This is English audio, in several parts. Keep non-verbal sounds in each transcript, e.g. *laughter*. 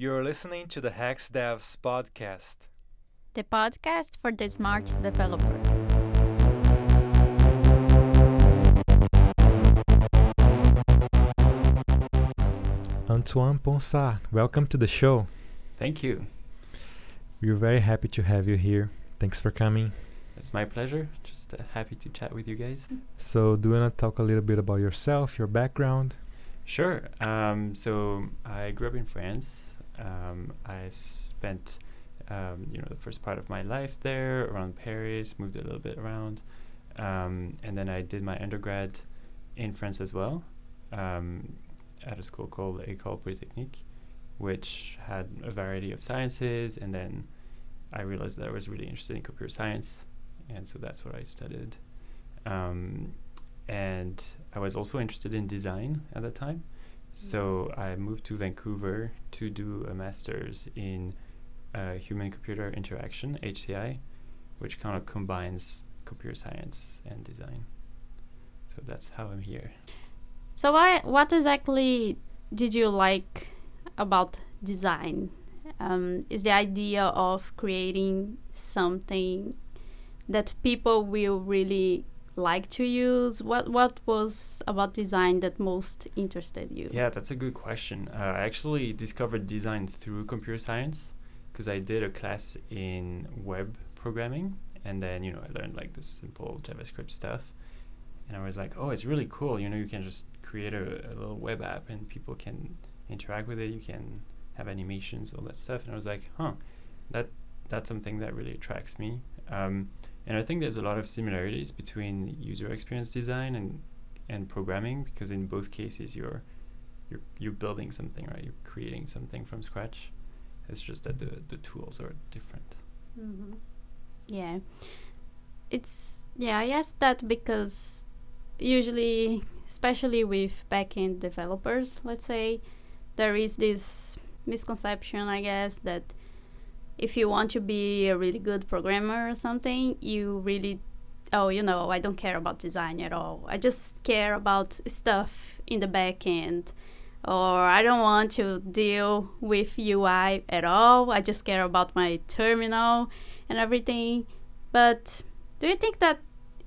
You're listening to the Hex Devs podcast. the podcast for the smart developer. Antoine Ponsard, welcome to the show. Thank you. We're very happy to have you here. Thanks for coming. It's my pleasure. Just uh, happy to chat with you guys. So, do you want to talk a little bit about yourself, your background? Sure. Um, so I grew up in France. Um, I spent, um, you know, the first part of my life there around Paris. Moved a little bit around, um, and then I did my undergrad in France as well, um, at a school called École Polytechnique, which had a variety of sciences. And then I realized that I was really interested in computer science, and so that's what I studied. Um, and I was also interested in design at that time. So I moved to Vancouver to do a master's in uh, human computer interaction, HCI, which kind of combines computer science and design. So that's how I'm here. So, what, what exactly did you like about design? Um, is the idea of creating something that people will really like to use? What what was about design that most interested you? Yeah, that's a good question. Uh, I actually discovered design through computer science because I did a class in web programming, and then you know I learned like the simple JavaScript stuff, and I was like, oh, it's really cool. You know, you can just create a, a little web app and people can interact with it. You can have animations, all that stuff, and I was like, huh, that that's something that really attracts me. Um, and I think there's a lot of similarities between user experience design and and programming because in both cases you're you're you're building something, right? You're creating something from scratch. It's just that the the tools are different. hmm Yeah, it's yeah. I asked that because usually, especially with backend developers, let's say, there is this misconception, I guess, that if you want to be a really good programmer or something, you really, oh, you know, I don't care about design at all. I just care about stuff in the back end. Or I don't want to deal with UI at all. I just care about my terminal and everything. But do you think that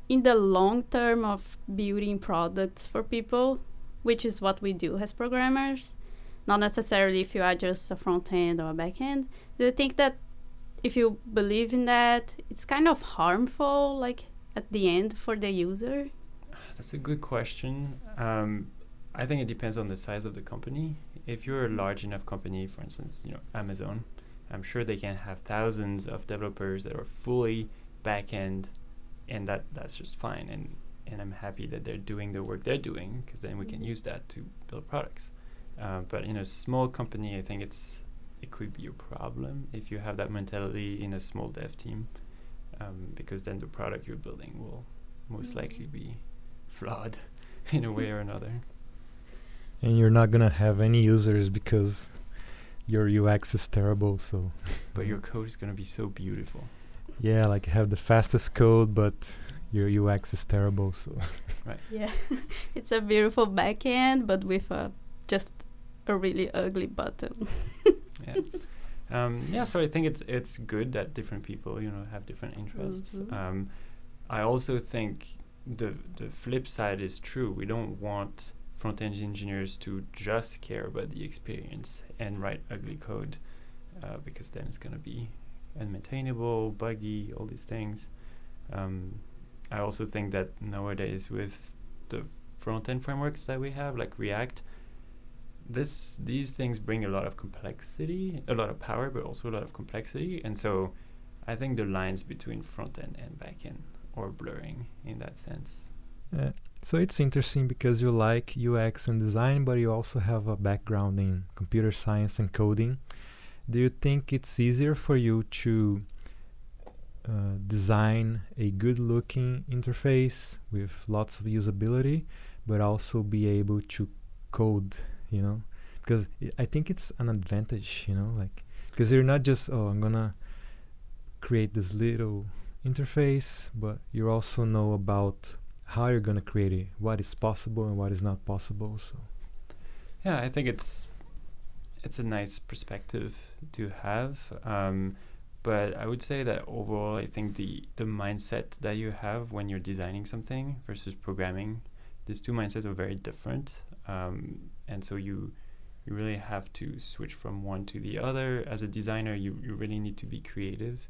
in the long term of building products for people, which is what we do as programmers, not necessarily if you are just a front end or a back end, do you think that if you believe in that, it's kind of harmful, like at the end for the user? That's a good question. Um, I think it depends on the size of the company. If you're a large enough company, for instance, you know Amazon, I'm sure they can have thousands of developers that are fully back end, and that that's just fine. And and I'm happy that they're doing the work they're doing because then we can Mhm. use that to build products. Uh, but in a small company, I think it's it could be a problem if you have that mentality in a small dev team, um, because then the product you're building will most Mhm. likely be flawed *laughs* in a way or *laughs* another. And you're not gonna have any users because your UX is terrible. So, *laughs* But your code is gonna be so beautiful. yeah, like you have the fastest code, but your UX is terrible. So, right? Yeah, it's a beautiful backend, but with a just a really ugly button. *laughs* Yeah. um, yeah. So I think it's it's good that different people, you know, have different interests. Mhm. Um, I also think the the flip side is true. We don't want front end engineers to just care about the experience and write ugly code, uh, because then it's gonna be unmaintainable, buggy, all these things. Um, I also think that nowadays with the front end frameworks that we have, like React, this these things bring a lot of complexity, a lot of power, but also a lot of complexity. And so, I think the lines between front end and back end are blurring in that sense. so it's interesting because you like UX and design, but you also have a background in computer science and coding. Do you think it's easier for you to uh, design a good-looking interface with lots of usability, but also be able to code? You know, because I think it's an advantage. You know, like because you're not just oh I'm gonna create this little interface, but you also know about how you're gonna create it, what is possible and what is not possible. So Yeah, I think it's it's a nice perspective to have. Um, but I would say that overall, I think the the mindset that you have when you're designing something versus programming, these two mindsets are very different. Um, and so you you really have to switch from one to the other. As a designer, you, you really need to be creative.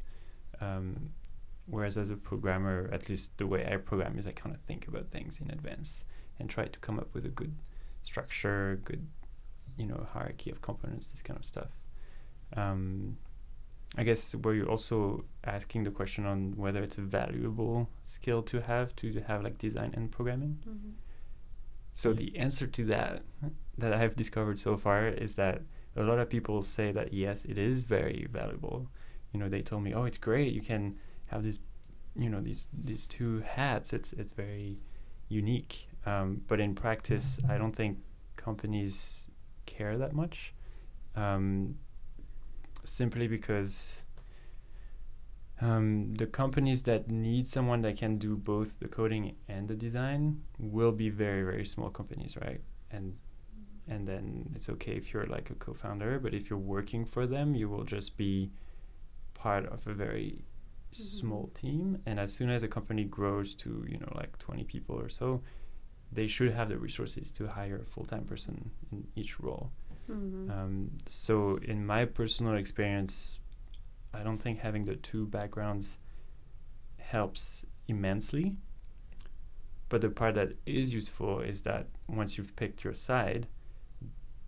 Um, whereas as a programmer, at least the way I program is I kind of think about things in advance and try to come up with a good structure, good, you know, hierarchy of components, this kind of stuff. Um, I guess where you're also asking the question on whether it's a valuable skill to have to have like design and programming. Mhm. So the answer to that that I have discovered so far is that a lot of people say that yes, it is very valuable. You know, they told me, "Oh, it's great. You can have this, you know, these these two hats. It's it's very unique." Um, but in practice, I don't think companies care that much. Um, simply because um, the companies that need someone that can do both the coding and the design will be very very small companies right? And and then it's okay if you're like a co-founder but if you're working for them you will just be part of a very small team. And as soon as a company grows to you know like 20 people or so they should have the resources to hire a full-time person in each role. Mhm. um, so in my personal experience, I don't think having the two backgrounds helps immensely. But the part that is useful is that once you've picked your side,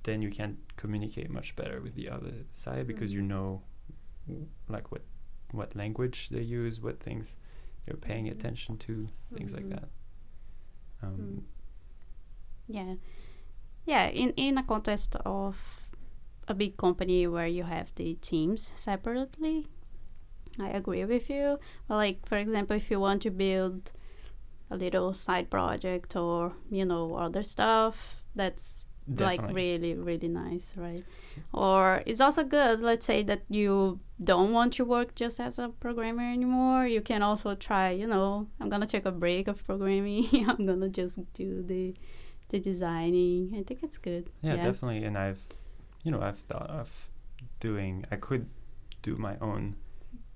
then you can communicate much better with the other side because you Mhm. know like what what language they use, what things you're paying Mhm. attention to, things like Mhm. that. Um, Mm. Yeah. Yeah, in in a context of a big company where you have the teams separately, I agree with you. But like for example, if you want to build a little side project or you know other stuff, that's like really really nice, right? Or it's also good. Let's say that you don't want to work just as a programmer anymore. You can also try. You know, I'm gonna take a break of programming. *laughs* I'm gonna just do the the designing. I think it's good. yeah, definitely and i've you know i've thought of doing i could do my own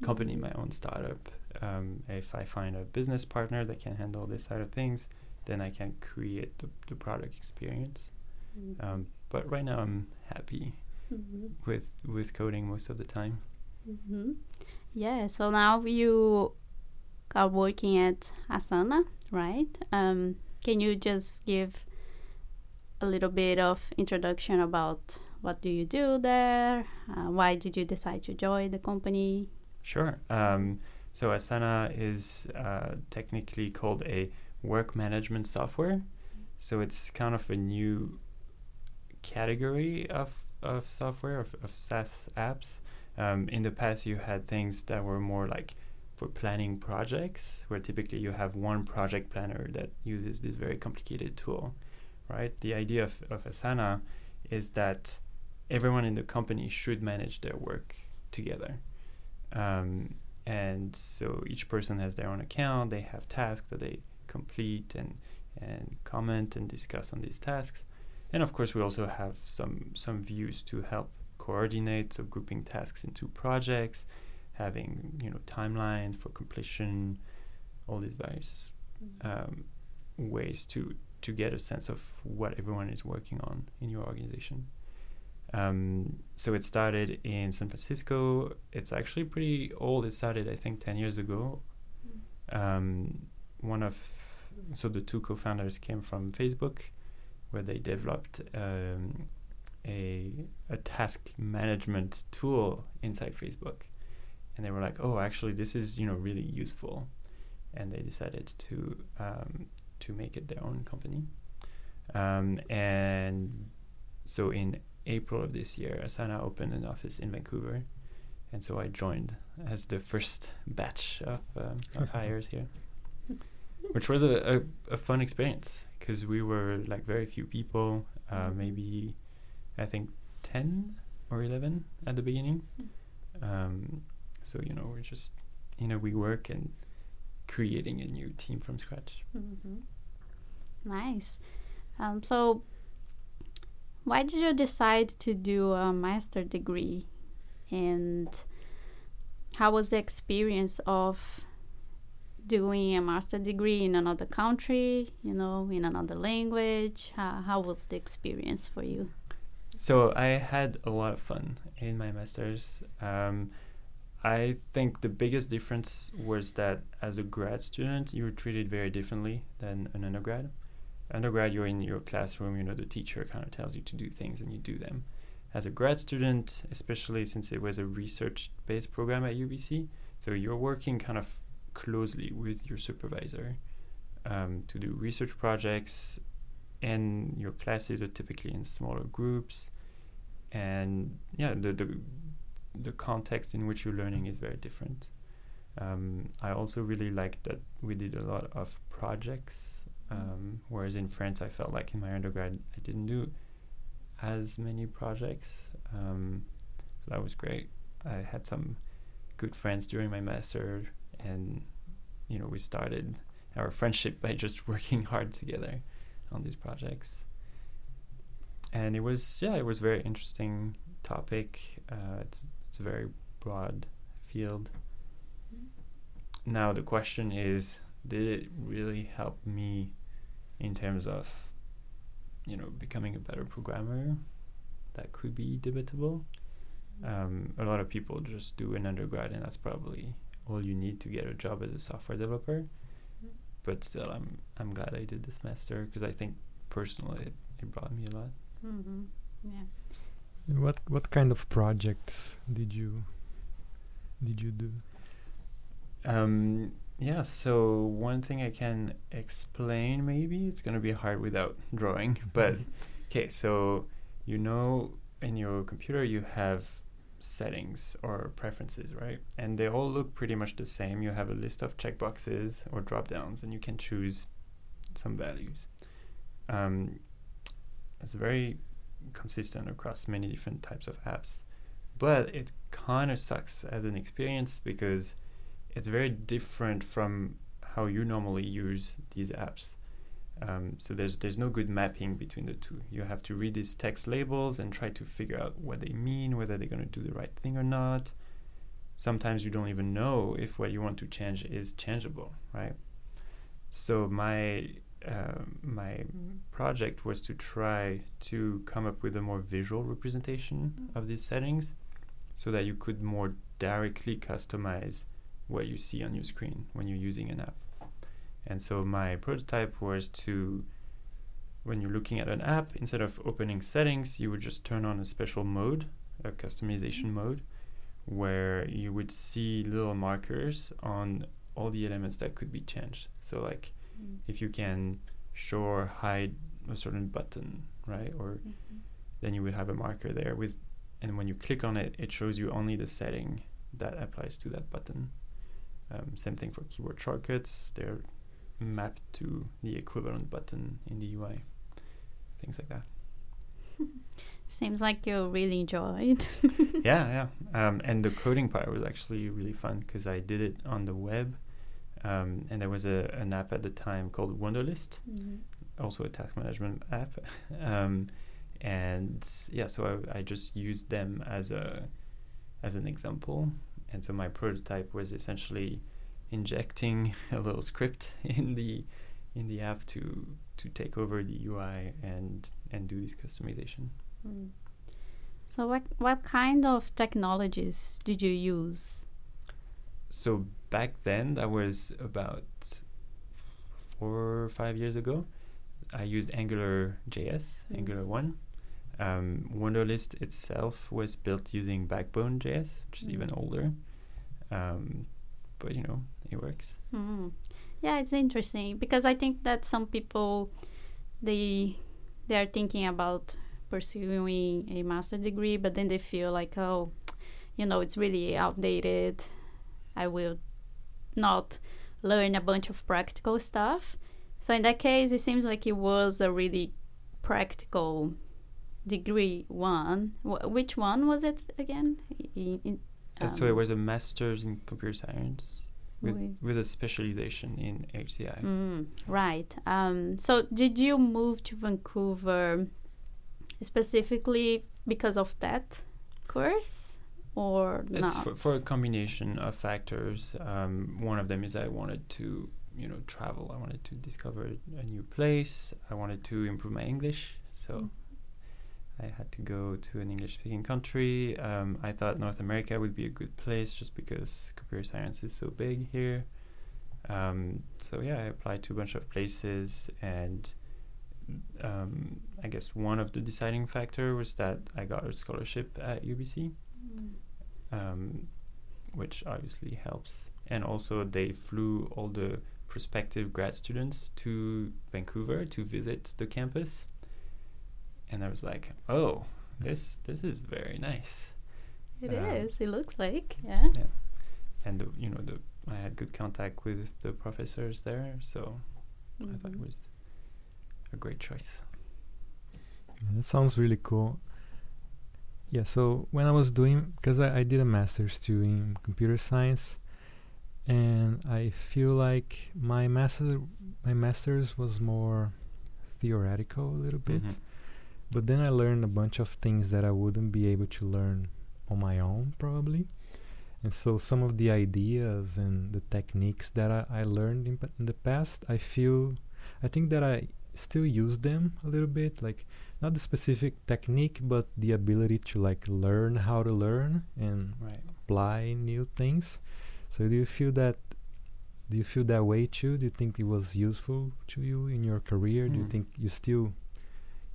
company my own startup um, if i find a business partner that can handle this side of things then i can create the, the product experience Mhm. um, but right now i'm happy Mhm. with with coding most of the time Mhm. Yeah. So now you are working at Asana, right? Um, can you just give a little bit of introduction about what do you do there? Uh, why did you decide to join the company? Sure. Um, so Asana is uh, technically called a work management software. So it's kind of a new category of, of software, of, of SaaS apps. Um, in the past, you had things that were more like for planning projects, where typically you have one project planner that uses this very complicated tool, right? The idea of, of Asana is that everyone in the company should manage their work together. Um, and so each person has their own account. They have tasks that they complete and and comment and discuss on these tasks. And of course, we also have some some views to help coordinate, so grouping tasks into projects, having you know timelines for completion, all these various um, ways to to get a sense of what everyone is working on in your organization. Um, so it started in San Francisco. It's actually pretty old. It started, I think, ten years ago. Um, one of so the two co-founders came from Facebook, where they developed um, a a task management tool inside Facebook, and they were like, "Oh, actually, this is you know really useful," and they decided to um, to make it their own company. Um, and so in April of this year, Asana opened an office in Vancouver, and so I joined as the first batch of, um, of *laughs* hires here, which was a, a, a fun experience because we were like very few people, uh, Mhm. maybe I think ten or eleven at the beginning. Um, so you know we're just you know we work and creating a new team from scratch. Mhm. Nice. Um, so, why did you decide to do a master degree, and how was the experience of doing a master degree in another country? You know, in another language. How, how was the experience for you? So I had a lot of fun in my masters. Um, I think the biggest difference was that as a grad student, you were treated very differently than an undergrad. Undergrad, you're in your classroom, you know, the teacher kind of tells you to do things and you do them. As a grad student, especially since it was a research based program at UBC, so you're working kind of closely with your supervisor um, to do research projects, and your classes are typically in smaller groups. And yeah, the, the the context in which you're learning is very different. Um, I also really liked that we did a lot of projects, um, whereas in France, I felt like in my undergrad I didn't do as many projects. Um, so that was great. I had some good friends during my master, and you know we started our friendship by just *laughs* working hard together on these projects. And it was yeah, it was very interesting topic. Uh, it's it's a very broad field. Now the question is, did it really help me in terms of, you know, becoming a better programmer? That could be debatable. Um, a lot of people just do an undergrad, and that's probably all you need to get a job as a software developer. But still, I'm I'm glad I did this master because I think personally it, it brought me a lot. Mm-hmm. Yeah. What what kind of projects did you did you do? Um, yeah, so one thing I can explain maybe it's gonna be hard without drawing, *laughs* but okay, so you know in your computer you have settings or preferences, right? And they all look pretty much the same. You have a list of checkboxes or drop downs, and you can choose some values. Um, it's very consistent across many different types of apps. But it kind of sucks as an experience because it's very different from how you normally use these apps. Um, so there's there's no good mapping between the two. You have to read these text labels and try to figure out what they mean, whether they're going to do the right thing or not. Sometimes you don't even know if what you want to change is changeable, right? So my uh, my project was to try to come up with a more visual representation of these settings so that you could more directly customize what you see on your screen when you're using an app. And so my prototype was to, when you're looking at an app, instead of opening settings, you would just turn on a special mode, a customization mode, where you would see little markers on all the elements that could be changed. So like Mm. if you can show or hide a certain button, right? Or Mhm. then you would have a marker there with, and when you click on it, it shows you only the setting that applies to that button. Um, same thing for keyboard shortcuts; they're mapped to the equivalent button in the UI. Things like that. *laughs* Seems like you really enjoyed. *laughs* yeah, *laughs* yeah. Um, and the coding part was actually really fun because I did it on the web, um, and there was a an app at the time called Wunderlist, Mhm. also a task management app. um, and yeah, so I, I just used them as a as an example. And so my prototype was essentially injecting *laughs* a little script *laughs* in the in the app to to take over the UI and and do this customization. Mm. So what what kind of technologies did you use? So back then, that was about four or five years ago. I used Angular JS, Mm. Angular 1. Um, Wunderlist itself was built using Backbone JS, which is even Mm. older. Um, but you know, it works. Mm. Yeah, it's interesting because I think that some people they they are thinking about pursuing a master degree, but then they feel like, oh, you know, it's really outdated. I will not learn a bunch of practical stuff. So in that case, it seems like it was a really practical degree one. Wh- which one was it again? In, in, Uh, so it um, was a master's in computer science with, with- with a specialization in HCI. Mm, right. Um, so, did you move to Vancouver specifically because of that course or It's not? for, for a combination of factors. Um, one of them is I wanted to, you know, travel. I wanted to discover a new place. I wanted to improve my English. So Mm. I had to go to an English speaking country. Um, I thought North America would be a good place just because computer science is so big here. Um, so yeah, I applied to a bunch of places and um, I guess one of the deciding factor was that I got a scholarship at UBC Mm. um, which obviously helps. And also, they flew all the prospective grad students to Vancouver to visit the campus. And I was like, "Oh, this this is very nice." It Um, is. It looks like. Yeah. And the, you know, the I had good contact with the professors there, so I thought it Mhm. was a great choice. Yeah, that sounds really cool. Yeah, so when I was doing, because I, I did a master's too in computer science, and I feel like my master my master's was more theoretical a little bit, Mhm. But then I learned a bunch of things that I wouldn't be able to learn on my own probably. And so some of the ideas and the techniques that I, I learned in, p- in the past, I feel, I think that I still use them a little bit, like not the specific technique, but the ability to like learn how to learn and Right. apply new things. So do you feel that? Do you feel that way too? Do you think it was useful to you in your career? Do you Hmm. think you still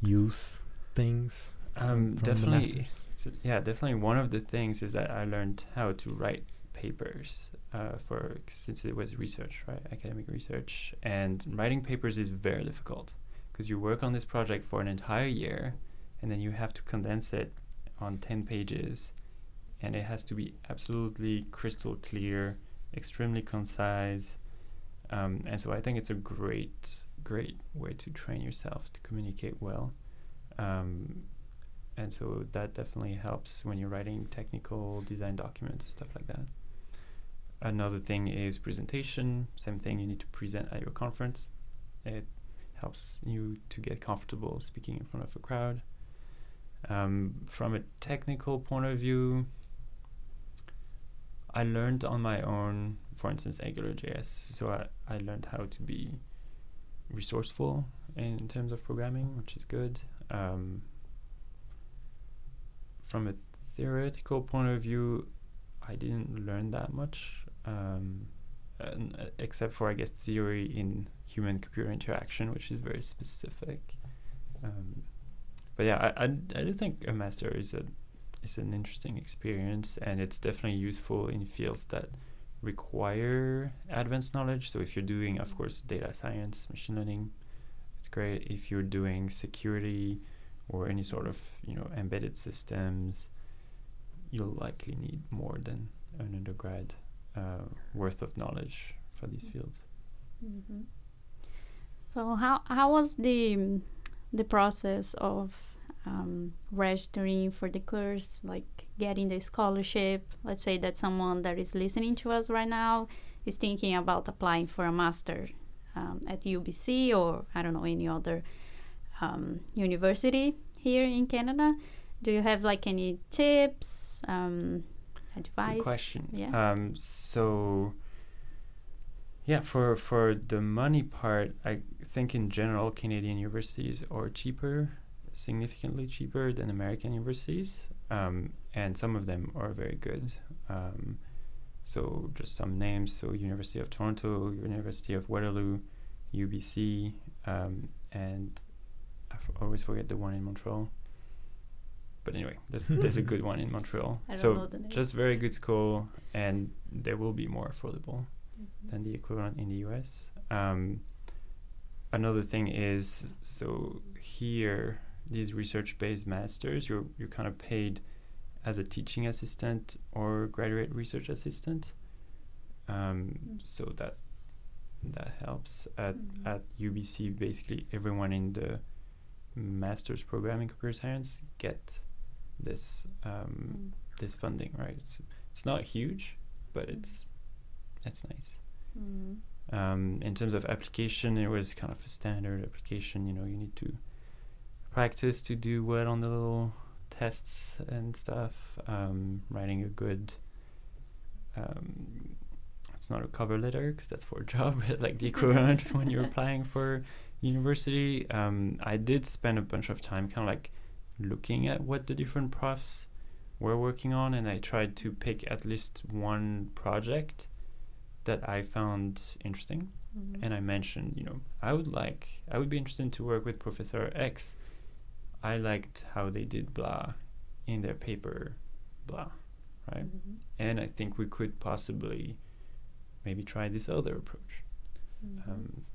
use things? Um, definitely. So, yeah, definitely. One of the things is that I learned how to write papers uh, for since it was research, right? Academic research, and writing papers is very difficult because you work on this project for an entire year, and then you have to condense it on ten pages, and it has to be absolutely crystal clear, extremely concise, um, and so I think it's a great, great way to train yourself to communicate well. And so that definitely helps when you're writing technical design documents stuff like that. Another thing is presentation. Same thing you need to present at your conference. It helps you to get comfortable speaking in front of a crowd. Um, from a technical point of view i learned on my own for instance angular.js so I, I learned how to be resourceful in terms of programming which is good. Um, from a theoretical point of view, I didn't learn that much, um, and, uh, except for I guess theory in human-computer interaction, which is very specific. Um, but yeah, I, I, I do think a master is a is an interesting experience, and it's definitely useful in fields that require advanced knowledge. So if you're doing, of course, data science, machine learning, it's great. If you're doing security or any sort of you know embedded systems, you'll likely need more than an undergrad uh, worth of knowledge for these fields. Mhm. So how how was the the process of um, registering for the course, like getting the scholarship? Let's say that someone that is listening to us right now is thinking about applying for a master um, at UBC or I don't know any other um, university here in Canada. Do you have like any tips, um, advice? Good question. Yeah. Um, so yeah, for for the money part, I think in general Canadian universities are cheaper, significantly cheaper than American universities, um, and some of them are very good. Um, so just some names: so University of Toronto, University of Waterloo, UBC, um, and I f- always forget the one in Montreal. But anyway, there's *laughs* there's a good one in Montreal. I don't so know the name. just very good school, and they will be more affordable Mhm. than the equivalent in the US. Um, another thing is so here these research-based masters, you're you're kind of paid as a teaching assistant or graduate research assistant. Um, Mm. so that that helps at Mhm. at UBC. Basically, everyone in the master's program in computer science get this um, Mm. this funding, right? It's it's not huge, but it's that's nice. Mm. Um, in terms of application, it was kind of a standard application. You know, you need to practice to do well on the little tests and stuff. Um, writing a good. Um, it's not a cover letter because that's for a job, *laughs* like the equivalent when you're *laughs* applying for university. Um, I did spend a bunch of time kind of like looking at what the different profs were working on, and I tried to pick at least one project that I found interesting. Mhm. And I mentioned, you know, I would like, I would be interested to work with Professor X. I liked how they did blah in their paper, blah, right? Mhm. And I think we could possibly maybe try this other approach. Mhm. Um,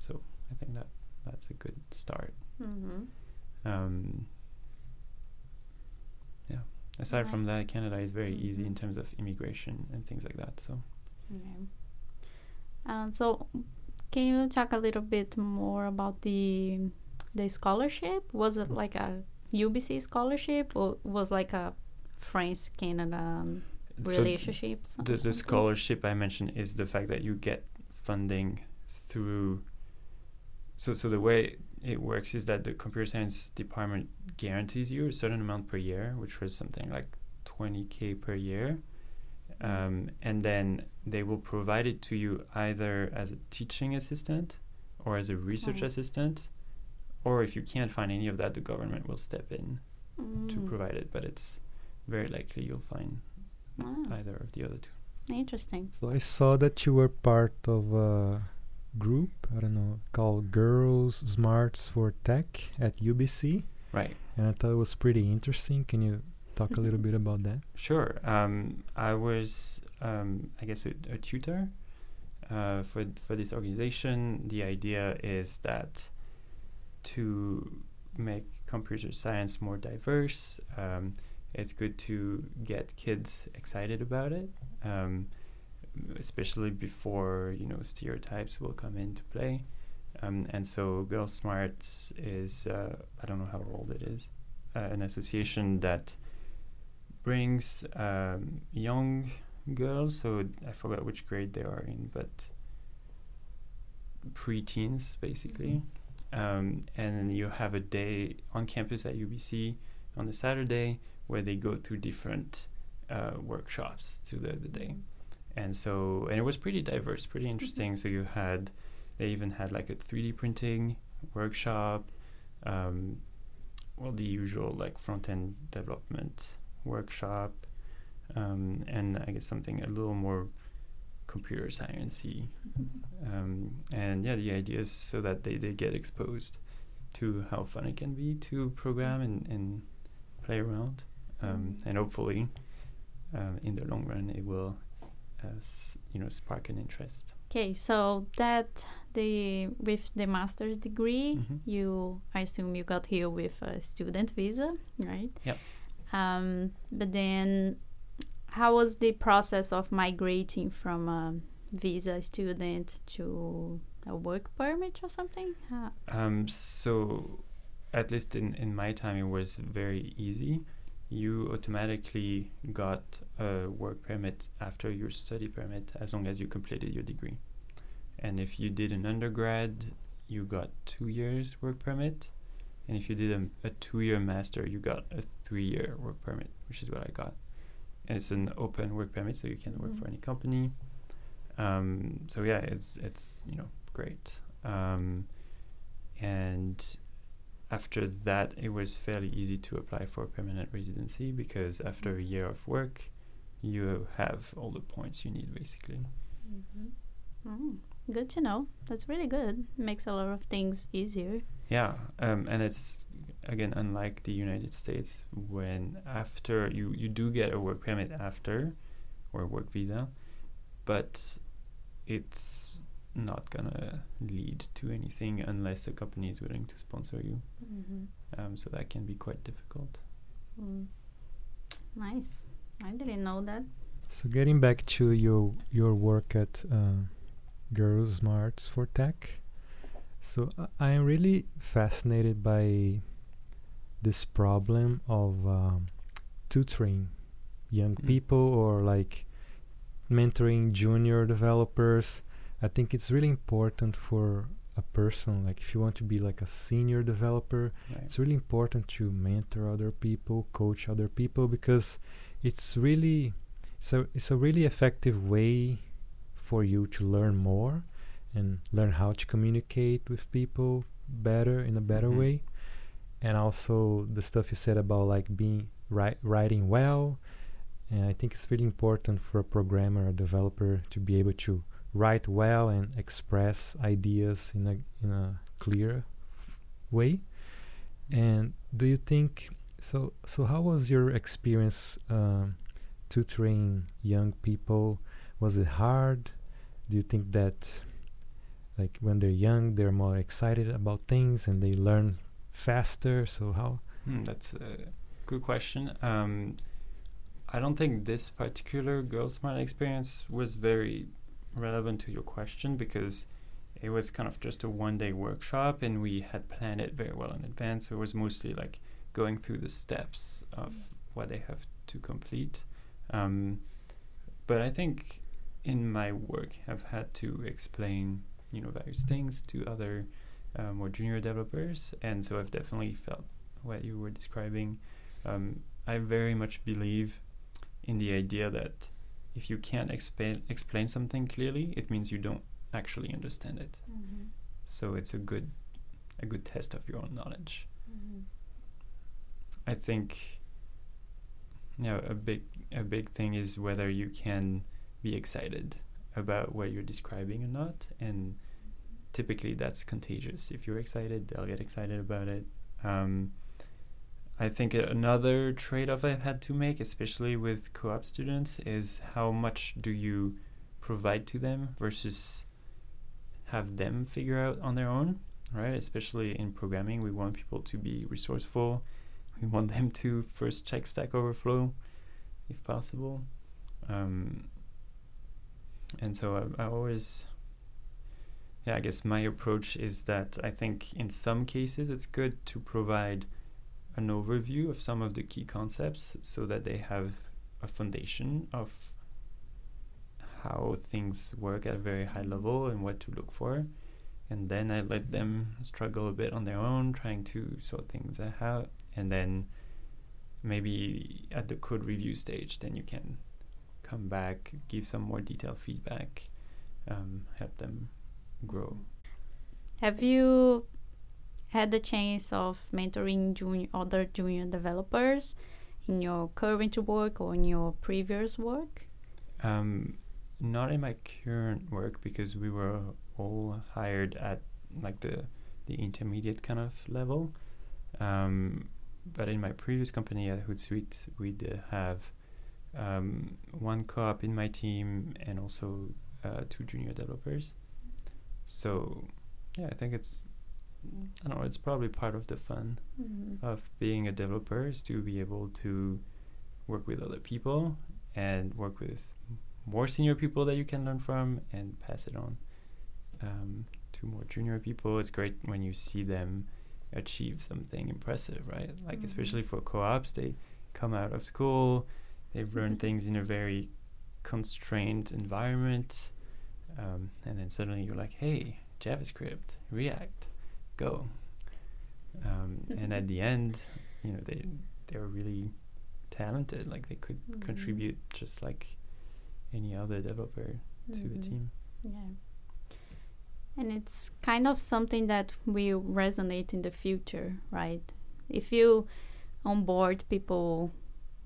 so I think that that's a good start. Mhm. Um, yeah. Aside from that, Canada is very easy in Mhm. terms of immigration and things like that. So Okay. Uh, so, can you talk a little bit more about the the scholarship? Was it like a UBC scholarship or was like a France Canada um, So relationship? the, the scholarship I mentioned is the fact that you get funding through. So, so the way it works is that the computer science department guarantees you a certain amount per year, which was something like 20k per year, um, and then they will provide it to you either as a teaching assistant or as a research Oh. assistant, or if you can't find any of that, the government will step in to Mm. provide it. But it's very likely you'll find Ah, either of the other two. interesting. So I saw that you were part of a group, I don't know, called Girls Smarts for Tech at UBC, Right. and I thought it was pretty interesting. Can you talk a little bit about that? Sure. Um, I was, um, I guess, a, a tutor uh, for for this organization. The idea is that to make computer science more diverse, um, it's good to get kids excited about it, um, especially before you know stereotypes will come into play. Um, and so, Girl Smarts is uh, I don't know how old it is, uh, an association that brings um, young girls, so I forgot which grade they are in, but pre-teens basically. Um, and you have a day on campus at UBC on a Saturday where they go through different uh, workshops through the, the day. And so, and it was pretty diverse, pretty interesting. So you had, they even had like a 3D printing workshop, um, well, the usual like front end development workshop, um, and I guess something a little more computer sciencey. Um, and yeah, the idea is so that they, they get exposed to how fun it can be to program and, and play around. Um, and hopefully, um, in the long run, it will, uh, s- you know, spark an interest. Okay, so that the with the master's degree, Mhm. you I assume you got here with a student visa, right? Yep. Um, but then, how was the process of migrating from a visa student to a work permit or something? How, Um, so, at least in, in my time, it was very easy. You automatically got a work permit after your study permit as long as you completed your degree. And if you did an undergrad, you got two years work permit. And if you did a, a two year master, you got a three year work permit, which is what I got. And it's an open work permit, so you can work for Mhm. any company. Um, so yeah, it's it's you know great. Um, and after that, it was fairly easy to apply for permanent residency because after a year of work, you have all the points you need basically. Mm, good to know. That's really good. Makes a lot of things easier. Yeah, um, and it's again unlike the United States when after you you do get a work permit after or a work visa, but it's not gonna lead to anything unless a company is willing to sponsor you. Um, so that can be quite difficult. Mm. Nice. I didn't know that. So getting back to your your work at uh, Girls Smarts for Tech, so I- I am really fascinated by this problem of um, tutoring young Mm. people or like mentoring junior developers. I think it's really important for a person like if you want to be like a senior developer Right. it's really important to mentor other people coach other people because it's really it's a, it's a really effective way for you to learn more and learn how to communicate with people better in a better Mhm. way and also the stuff you said about like being write, writing well and i think it's really important for a programmer a developer to be able to write well and express ideas in a in a clear way. And do you think so so how was your experience um, tutoring young people? Was it hard? Do you think that like when they're young they're more excited about things and they learn faster? So how Hmm, that's a good question. Um, I don't think this particular Girls Smart experience was very relevant to your question because it was kind of just a one day workshop and we had planned it very well in advance. So it was mostly like going through the steps of what they have to complete. Um, but I think in my work, I've had to explain, you know, various things to other uh, more junior developers, and so I've definitely felt what you were describing. Um, I very much believe in the idea that if you can't explain explain something clearly, it means you don't actually understand it. So it's a good a good test of your own knowledge. I think you know, a big a big thing is whether you can be excited about what you're describing or not and typically that's contagious if you're excited they'll get excited about it um, i think another trade-off i've had to make especially with co-op students is how much do you provide to them versus have them figure out on their own right? Especially in programming we want people to be resourceful. We want them to first check stack overflow if possible. Um, and so I, I always yeah i guess my approach is that i think in some cases it's good to provide an overview of some of the key concepts so that they have a foundation of how things work at a very high level and what to look for. And then i let them struggle a bit on their own trying to sort things out. And then maybe at the code review stage then you can come back give some more detailed feedback um, help them grow. Have you had the chance of mentoring junior, other junior developers in your current work or in your previous work? um, not in my current work because we were all hired at like the the intermediate kind of level um, but in my previous company at Hootsuite we did have um, one co-op in my team and also uh, two junior developers so yeah I think it's I don't know it's probably part of the fun of being a developer is to be able to work with other people and work with more senior people that you can learn from and pass it on um, to more junior people. It's great when you see them achieve something impressive, right? Like Mhm. especially for co-ops, they come out of school, they've learned Mhm. things in a very constrained environment, um, and then suddenly you're like, hey, JavaScript, React, go. Um, and at the end, you know, they they're really talented. Like they could Mhm. contribute just like any other developer to the Mhm. team. Yeah. And it's kind of something that will resonate in the future, right? If you onboard people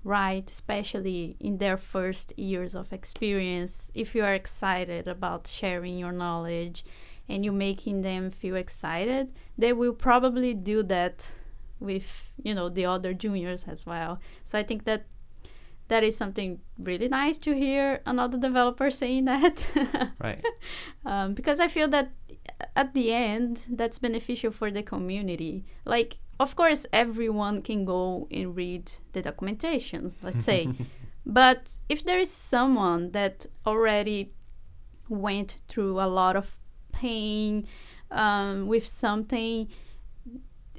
right, especially in their first years of experience, if you are excited about sharing your knowledge and you're making them feel excited, they will probably do that with, you know, the other juniors as well. So I think that that is something really nice to hear another developer saying that. *laughs* Right. um, because I feel that at the end, that's beneficial for the community. Like, of course, everyone can go and read the documentations, let's say. *laughs* but if there is someone that already went through a lot of pain um, with something,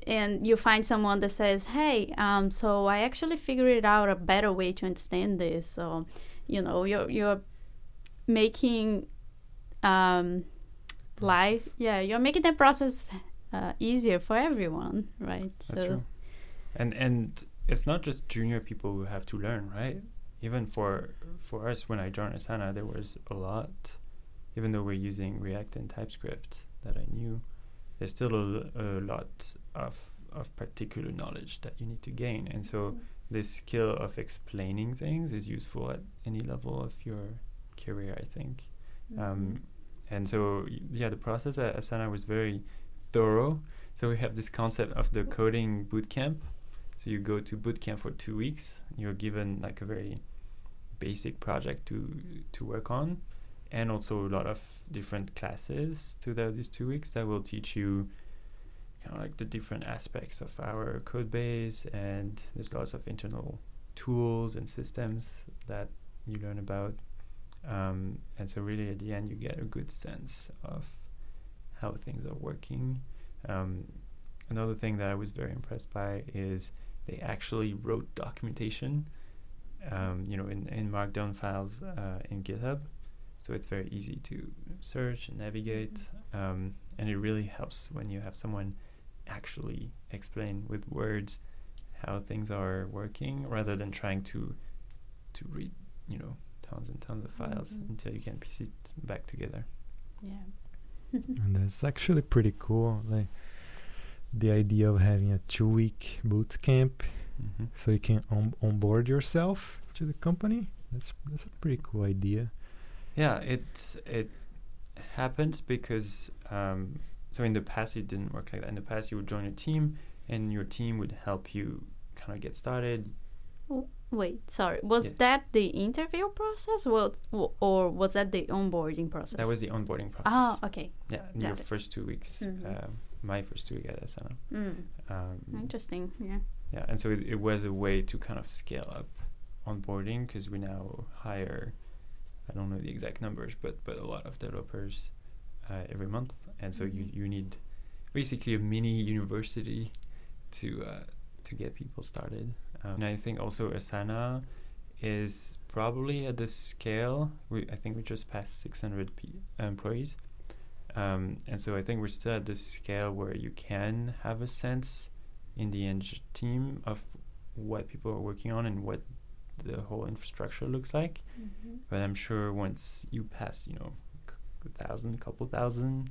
and you find someone that says, "Hey, um, so I actually figured out a better way to understand this." So, you know, you're you're making um, life. Yeah, you're making the process uh, easier for everyone, right? That's true. And and it's not just junior people who have to learn, right? Even for for us, when I joined Asana, there was a lot. Even though we're using React and TypeScript that I knew, there's still a, a lot of of particular knowledge that you need to gain. And so this skill of explaining things is useful at any level of your career, I think. Mm-hmm. Um, and so y- yeah, the process at Asana was very thorough. So we have this concept of the coding bootcamp. So you go to bootcamp for two weeks. You're given like a very basic project to to work on, and also a lot of different classes throughout these two weeks that will teach you kind of like the different aspects of our code base. And there's lots of internal tools and systems that you learn about. Um, and so really at the end you get a good sense of how things are working. Um, another thing that I was very impressed by is they actually wrote documentation, um, you know, in, in Markdown files uh, in GitHub. So it's very easy to search and navigate, um, and it really helps when you have someone actually explain with words how things are working, rather than trying to to read, you know, tons and tons of files Mhm. until you can piece it back together. Yeah. *laughs* And that's actually pretty cool. Like the idea of having a two week boot camp Mm-hmm. so you can on- onboard yourself to the company. That's that's a pretty cool idea. Yeah, it's it happens because um, so in the past it didn't work like that. In the past, you would join a team, and your team would help you kind of get started. Wait, sorry. Was Yeah. that the interview process? Well, or was that the onboarding process? That was the onboarding process. Oh, okay. yeah, got your it. first two weeks. Mhm. Um, my first two weeks at Asana. Mm. Um, Interesting. Yeah. yeah, and so it, it was a way to kind of scale up onboarding because we now hire. I don't know the exact numbers, but but a lot of developers uh, every month, and so you Mhm. you need basically a mini university to uh, to get people started. Um, and I think also Asana is probably at the scale. We I think we just passed 600 p- employees, um, and so I think we're still at the scale where you can have a sense in the eng team of what people are working on and what the whole infrastructure looks like. Mm-hmm. But I'm sure once you pass, you know, c- a thousand, couple thousand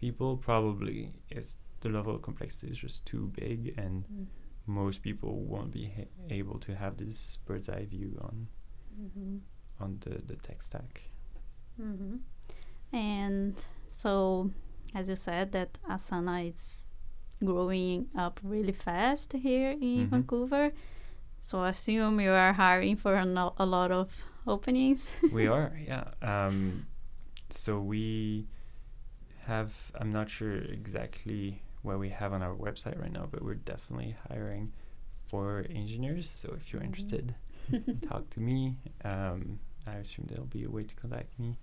people, probably it's the level of complexity is just too big, and Mm-hmm. most people won't be ha- able to have this bird's eye view on Mm-hmm. on the, the tech stack. Mm-hmm. And so, as you said, that Asana is growing up really fast here in Mhm. Vancouver. So, I assume you are hiring for a, a lot of openings. *laughs* we are, yeah. Um, so we have. I'm not sure exactly what we have on our website right now, but we're definitely hiring for engineers. So if you're Mhm. interested, *laughs* talk to me. Um, I assume there'll be a way to contact me.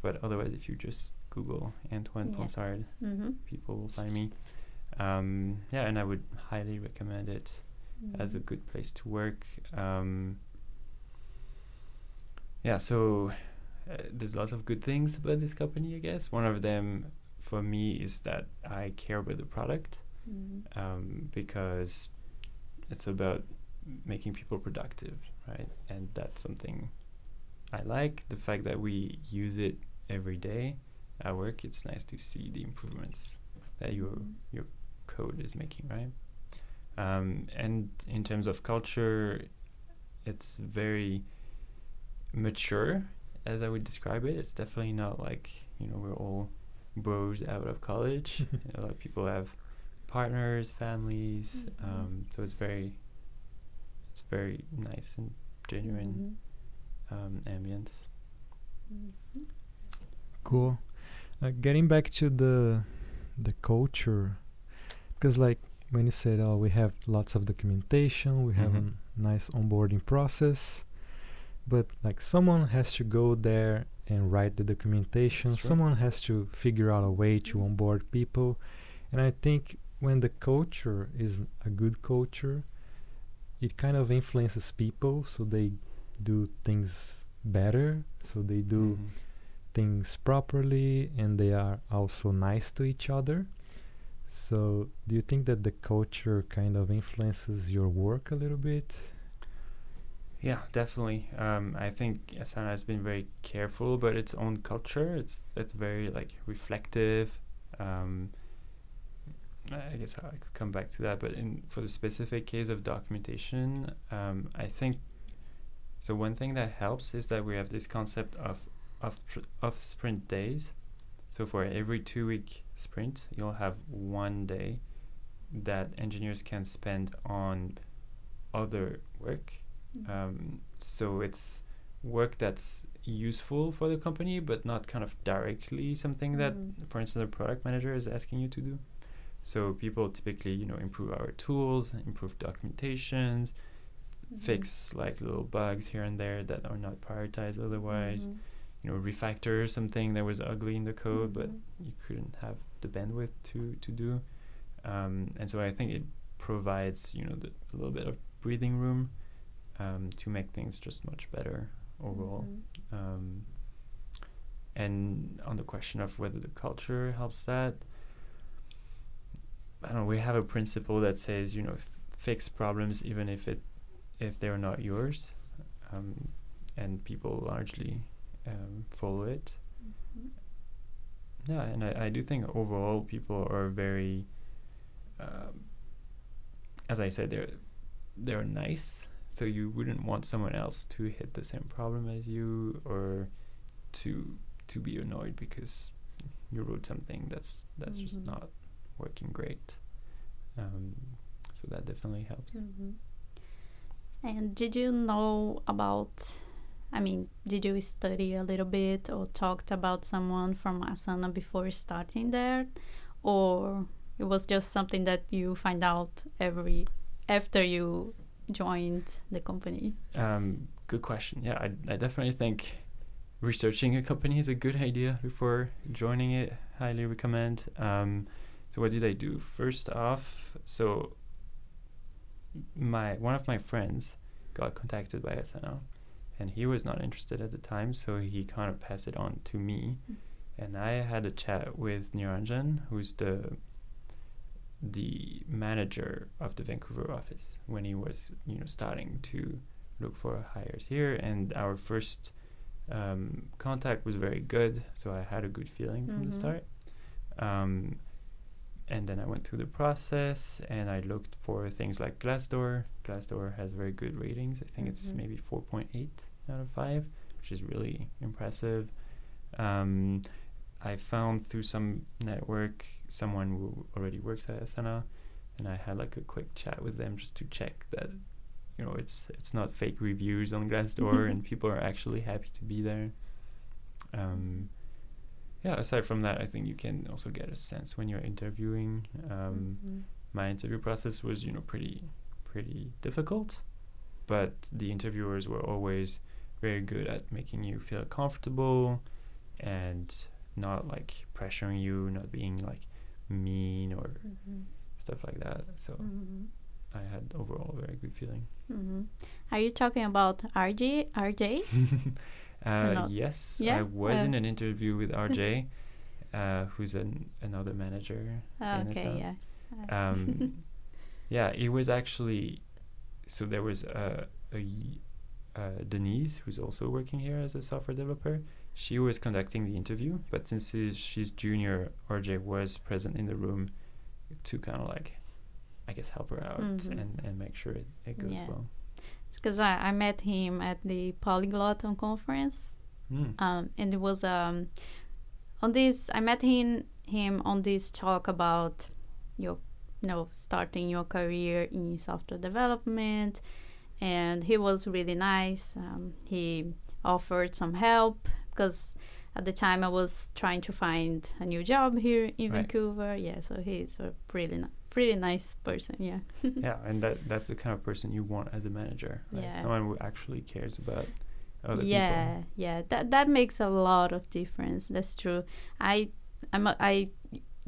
But otherwise, if you just Google Antoine Yeah. Ponsard, mm-hmm. people will find me. Um, yeah, and I would highly recommend it as a good place to work. Um, yeah, so uh, there's lots of good things about this company, I guess. One of them for me is that I care about the product Mm-hmm. um, because it's about making people productive, right? And that's something I like. The fact that we use it every day at work, it's nice to see the improvements that your your code is making, right? Um, and in terms of culture, it's very mature, as I would describe it. It's definitely not like you know we're all bros out of college. *laughs* a lot of people have partners, families, Mhm. um, so it's very it's very nice and genuine um, ambience. Mm-hmm. Cool. Uh, getting back to the the culture, because like when you said, "Oh, we have lots of documentation, we have Mhm. a nice onboarding process," but like someone has to go there and write the documentation. That's. Someone has to figure out a way to onboard people, and I think when the culture is a good culture, it kind of influences people, so they do things better. So they do Mhm. things properly and they are also nice to each other. So, do you think that the culture kind of influences your work a little bit? Yeah, definitely. Um, I think Asana has been very careful about its own culture. It's it's very like reflective. Um, I guess I could come back to that, but in for the specific case of documentation, um, I think so. One thing that helps is that we have this concept of of of sprint days. So for every two week sprint, you'll have one day that engineers can spend on other work um, so it's work that's useful for the company, but not kind of directly something that, Mhm. for instance, a product manager is asking you to do. So people typically, you know, improve our tools, improve documentations, Mhm. fix like little bugs here and there that are not prioritized otherwise. You know, refactor something that was ugly in the code, but Mhm. you couldn't have the bandwidth to to do. Um, and so I think it provides, you know, the, a little bit of breathing room um, to make things just much better overall. Mhm. Um, and on the question of whether the culture helps that, I don't know. We have a principle that says, you know, f- fix problems even if it if they're not yours, um, and people largely follow it. Mhm. Yeah, and I, I do think overall people are very, um, as I said, they're they're nice. So you wouldn't want someone else to hit the same problem as you, or to to be annoyed because you wrote something that's that's Mhm. just not working great. Um, so that definitely helps. Mhm. And did you know about? I mean, did you study a little bit or talked about someone from Asana before starting there, or it was just something that you find out every after you joined the company? Um, good question. Yeah, I, I definitely think researching a company is a good idea before joining it. Highly recommend. Um, so what did I do? First off, so my one of my friends got contacted by Asana, and he was not interested at the time, so he kind of passed it on to me, and I had a chat with Niranjan, who's the the manager of the Vancouver office when he was you know starting to look for hires here. And our first um, contact was very good so I had a good feeling from the Mhm. start. Um, and then I went through the process and I looked for things like Glassdoor. Glassdoor has very good ratings. I think it's Mhm. maybe 4.8 out of 5 which is really impressive um, I found through some network someone who already works at Asana, and I had like a quick chat with them just to check that you know it's it's not fake reviews on Glassdoor *laughs* and people are actually happy to be there. Um, yeah. Aside from that, I think you can also get a sense when you're interviewing. Um, Mhm. My interview process was you know pretty pretty difficult, but the interviewers were always very good at making you feel comfortable and not like pressuring you, not being like mean or Mhm. stuff like that. So Mhm. I had overall a very good feeling. Mhm. Are you talking about RJ? RJ? *laughs* uh, yes, Yeah? I was Uh. in an interview with RJ, *laughs* uh, who's an, another manager. In okay, yeah. Um, *laughs* yeah, it was actually so there was uh, a uh, Denise who's also working here as a software developer. She was conducting the interview, but since she's, she's junior, RJ was present in the room to kind of like, I guess, help her out Mhm. and, and make sure it, it goes Yeah. well. It's because I, I met him at the Polyglot conference Mm. um, and it was um, on this i met him him on this talk about your you know starting your career in software development and he was really nice um, he offered some help because at the time i was trying to find a new job here in Right. vancouver yeah so he's a pretty ni- pretty nice person yeah *laughs* yeah, and that that's the kind of person you want as a manager, right? Yeah. Someone who actually cares about other yeah people. Yeah, yeah that that makes a lot of difference that's true i i'm a, i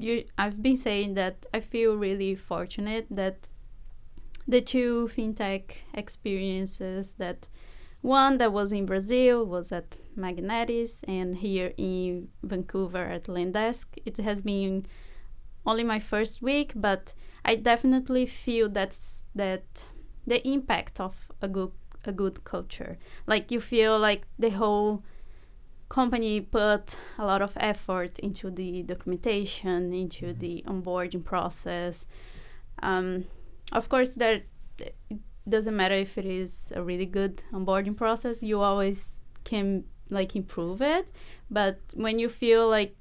you i've been saying that i feel really fortunate that the two fintech experiences that One that was in Brazil was at Magnetis, and here in Vancouver at Lendesk. It has been only my first week, but I definitely feel that's that the impact of a good a good culture. Like you feel like the whole company put a lot of effort into the documentation, into Mhm. the onboarding process. Um, of course, there it doesn't matter if it is a really good onboarding process. You always can like improve it, but when you feel like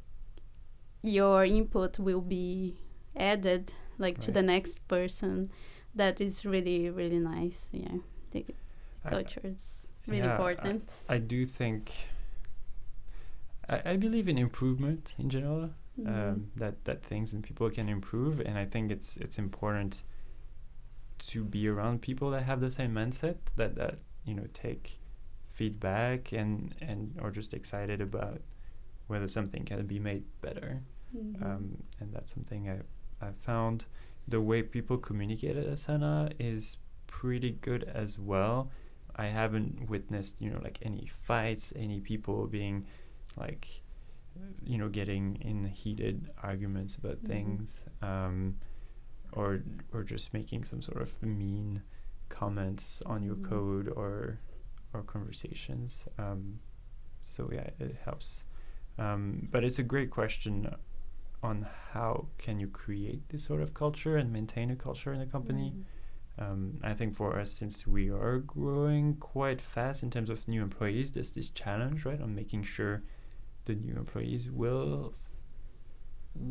your input will be added like to the next person, that is really really nice. Yeah, the culture is really yeah, I- important. I do think I, I believe in improvement in general. Mhm. Um, that that things and people can improve, and I think it's it's important to be around people that have the same mindset that that you know take feedback and and are just excited about whether something can be made better. Mhm. Um, and that's something I I found the way people communicate at Asana is pretty good as well. I haven't witnessed, you know, like any fights, any people being like, you know, getting in heated arguments about Mhm. things, um, or or just making some sort of mean comments on your Mhm. code or or conversations. Um, so yeah, it helps. Um, but it's a great question on how can you create this sort of culture and maintain a culture in a company. Mhm. Um, I think for us, since we are growing quite fast in terms of new employees, there's this challenge, right, on making sure the new employees will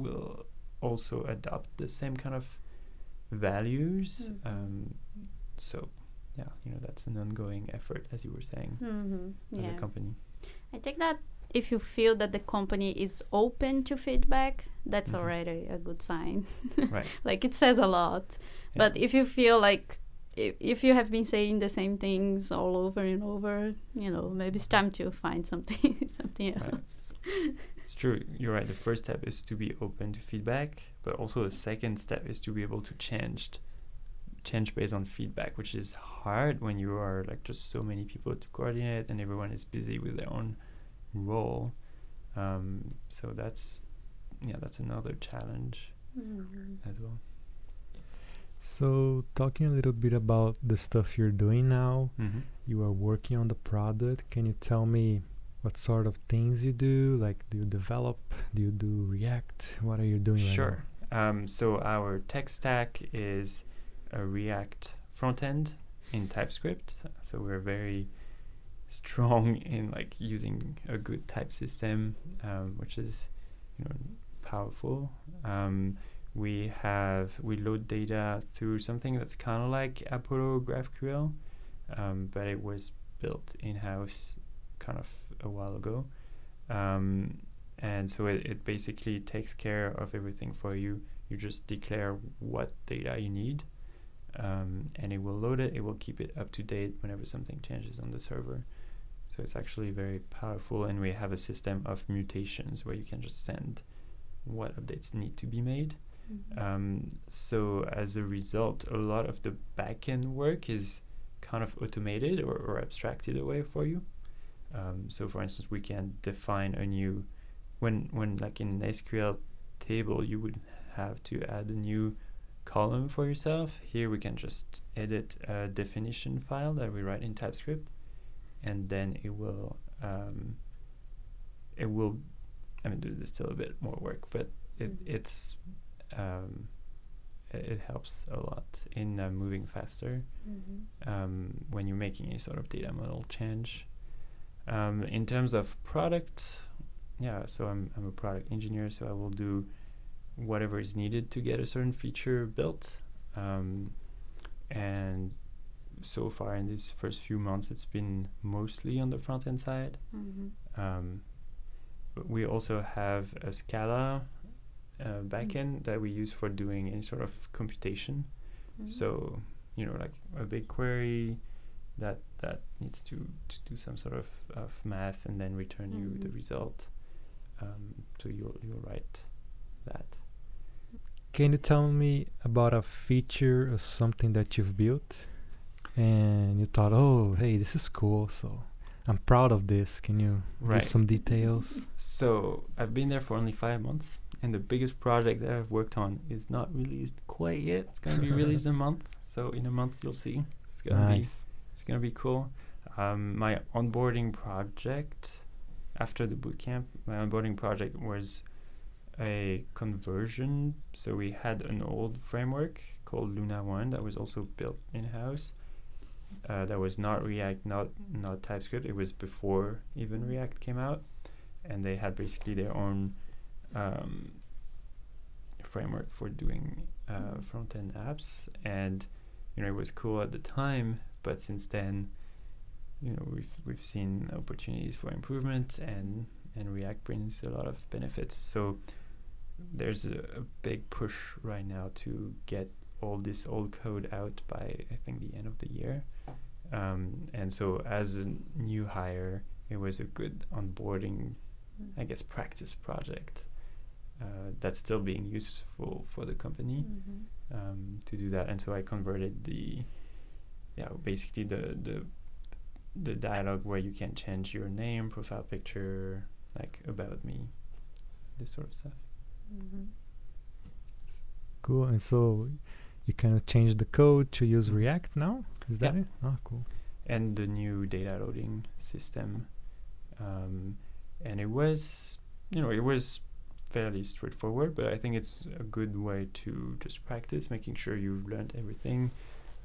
will also adopt the same kind of values. Mhm. Um, so, yeah, you know, that's an ongoing effort, as you were saying, Mhm. as Yeah. a company. I think that if you feel that the company is open to feedback, that's Mhm. already a good sign. *laughs* right. like it says a lot. But if you feel like if, if you have been saying the same things all over and over, you know, maybe it's time to find something *laughs* something Right. Else. It's true. You're right. The first step is to be open to feedback, but also the second step is to be able to change, change based on feedback, which is hard when you are like just so many people to coordinate and everyone is busy with their own role. Um, so that's yeah, that's another challenge Mhm. as well. So, talking a little bit about the stuff you're doing now, Mm-hmm. you are working on the product. Can you tell me what sort of things you do? Like, do you develop? Do you do React? What are you doing right Sure. Um, so our tech stack is a React front end in TypeScript. So we're very strong *laughs* in like using a good type system, um, which is you know powerful. Um, we have we load data through something that's kind of like Apollo GraphQL, um, but it was built in house kind of a while ago. Um, and so it, it basically takes care of everything for you. You just declare what data you need, um, and it will load it. It will keep it up to date whenever something changes on the server. So it's actually very powerful, and we have a system of mutations where you can just send what updates need to be made. Mhm. Um, so as a result, a lot of the backend work is kind of automated or, or abstracted away for you. Um, so for instance, we can define a new when when like in an SQL table you would have to add a new column for yourself. Here we can just edit a definition file that we write in TypeScript, and then it will um, it will. I mean, there's still a bit more work, but it, Mhm. it's um, it, helps a lot in uh, moving faster Mhm. um, when you're making any sort of data model change. Um, in terms of product, yeah, so I'm, I'm a product engineer, so I will do whatever is needed to get a certain feature built. Um, and so far in these first few months, it's been mostly on the front end side. Mhm. Um, but we also have a Scala uh, backend that we use for doing any sort of computation. Mhm. So, you know, like a big query that that needs to, to do some sort of, of math and then return you the Mhm. result. Um, so you'll you'll write that. Can you tell me about a feature or something that you've built? and you thought, oh, hey, this is cool. So I'm proud of this. Can you Right. give some details? So I've been there for only five months, and the biggest project that I've worked on is not released quite yet. It's gonna be *laughs* released in a month. So in a month you'll see. It's gonna be Nice. It's gonna be cool. Um, my onboarding project after the bootcamp, my onboarding project was a conversion. So we had an old framework called Luna One that was also built in house. Uh, that was not React, not not TypeScript. It was before even React came out, and they had basically their own um, framework for doing uh, front end apps. And you know it was cool at the time, but since then, you know we've we've seen opportunities for improvement, and and React brings a lot of benefits. So there's a, a big push right now to get all this old code out by I think the end of the year. Um, and so as a new hire, it was a good onboarding, I guess, practice project uh, that's still being useful for the company Mm-hmm. um, to do that. And so I converted the, yeah, basically the the the dialogue where you can change your name, profile picture, like about me, this sort of stuff. Mm-hmm. Cool. And so you kind of changed the code to use React now? Is that Yeah. it? Oh, cool. and the new data loading system. Um, and it was, you know, it was fairly straightforward, but I think it's a good way to just practice, making sure you've learned everything.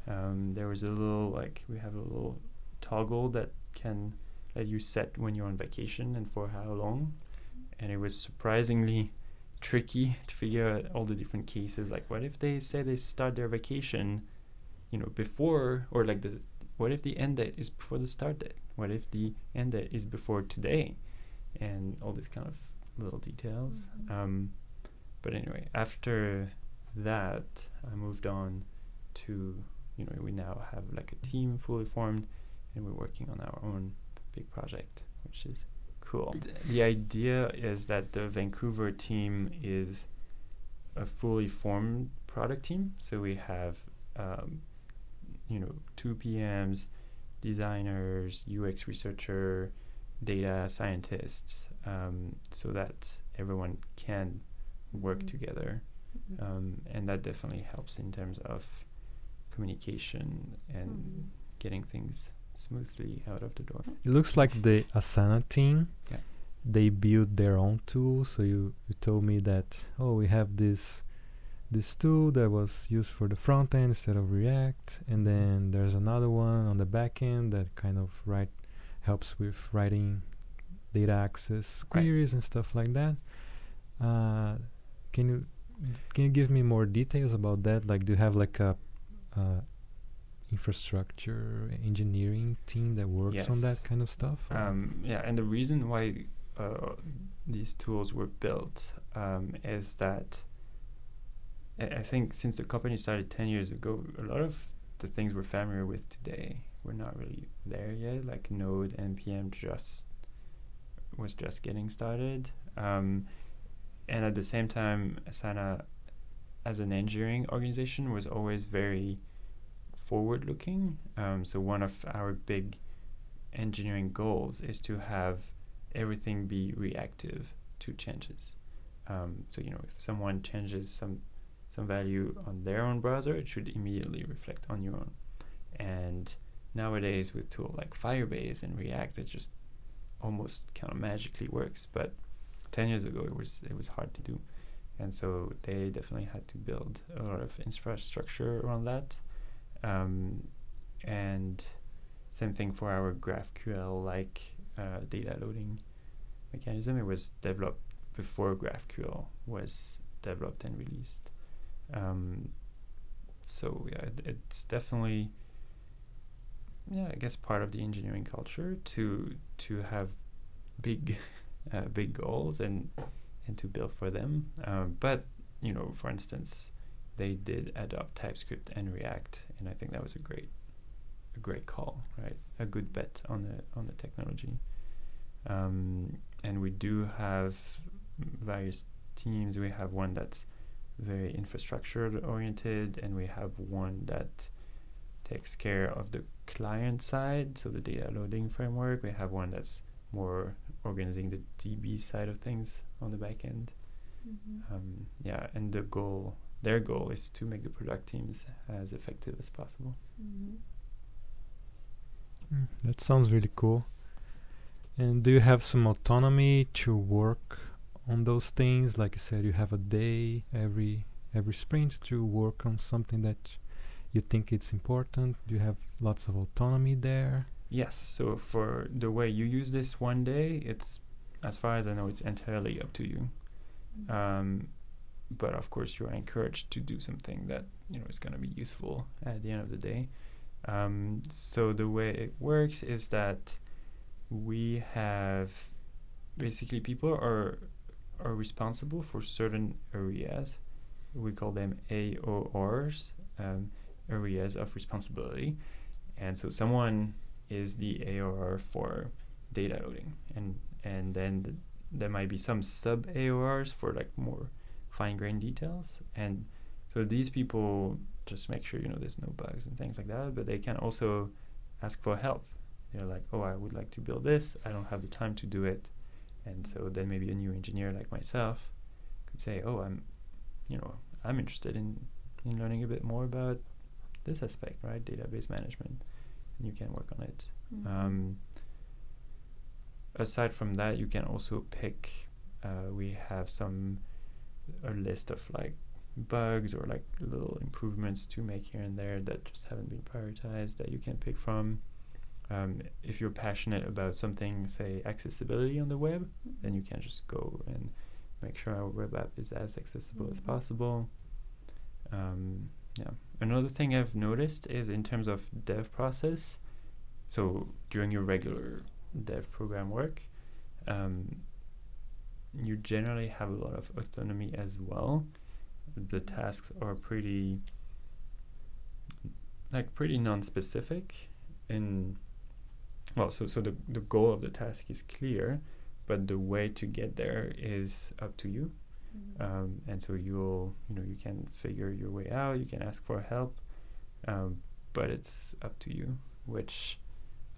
Um, there was a little, like, we have a little toggle that can let you set when you're on vacation and for how long. And it was surprisingly tricky *laughs* to figure out all the different cases. Like, what if they say they start their vacation, you know, before, or like the what if the end date is before the start date? What if the end date is before today? And all these kind of little details. Mhm. Um, but anyway, after that, I moved on to, you know, we now have like a team fully formed and we're working on our own big project, which is cool. Th- The idea is that the Vancouver team is a fully formed product team. So we have, um, you know, two PMs, designers, UX researcher, data scientists, um, so that everyone can work Mhm. together. Mm-hmm. Um, and that definitely helps in terms of communication and Mhm. getting things smoothly out of the door. It looks like the Asana team. Yeah. They build their own tool. So you, you told me that oh we have this this tool that was used for the front end instead of React, and then there's another one on the back end that kind of write helps with writing data access Right. queries and stuff like that. Uh, can you can you give me more details about that? Like, do you have like a uh, infrastructure engineering team that works on that kind of stuff? Um, yeah, and the reason why uh, these tools were built um, is that I I think since the company started 10 years ago, a lot of the things we're familiar with today were not really there yet. Like Node, NPM just was just getting started. Um, and at the same time, Asana, as an engineering organization, was always very forward looking. Um, so, one of our big engineering goals is to have everything be reactive to changes. Um, so you know, if someone changes some some value on their own browser, it should immediately reflect on your own. And nowadays, with tools like Firebase and React, it just almost kind of magically works. But ten years ago, it was it was hard to do, and so they definitely had to build a lot of infrastructure around that. Um, and same thing for our GraphQL like uh, data loading mechanism. It was developed before GraphQL was developed and released. Um, so yeah, it, it's definitely yeah, I guess part of the engineering culture to to have big *laughs* uh, big goals and and to build for them. Um, but you know, for instance, they did adopt TypeScript and React, and I think that was a great a great call, right? A good bet on the on the technology. Um, and we do have various teams. We have one that's very infrastructure oriented, and we have one that takes care of the client side, so the data loading framework. We have one that's more organizing the DB side of things on the back end. Mm-hmm. Um, yeah, and the goal, their goal is to make the product teams as effective as possible. Mm-hmm. Mm, that sounds really cool. And do you have some autonomy to work on those things? Like you said, you have a day every every sprint to work on something that you think it's important. Do you have lots of autonomy there? Yes. So for the way you use this one day, it's as far as I know, it's entirely up to you. Um, but of course, you're encouraged to do something that you know is going to be useful at the end of the day. Um, so the way it works is that we have basically people are are responsible for certain areas. We call them AORs, um, areas of responsibility, and so someone is the AOR for data loading, and and then th- there might be some sub AORs for like more fine grained details, and so these people just make sure you know there's no bugs and things like that, but they can also ask for help. They're like, oh, I would like to build this. I don't have the time to do it, and so then maybe a new engineer like myself could say, oh, I'm, you know, I'm interested in in learning a bit more about this aspect, right? Database management, and you can work on it. Mm-hmm. Um, aside from that, you can also pick. Uh, we have some a list of like bugs or like little improvements to make here and there that just haven't been prioritized that you can pick from. Um, if you're passionate about something, say accessibility on the web, then you can just go and make sure our web app is as accessible as Mhm. possible. Um, yeah. Another thing I've noticed is in terms of dev process. So during your regular dev program work, um, you generally have a lot of autonomy as well. The tasks are pretty, like pretty non-specific. and well, so so the the goal of the task is clear, but the way to get there is up to you Mm-hmm. um, and so you'll you know you can figure your way out you can ask for help um, but it's up to you which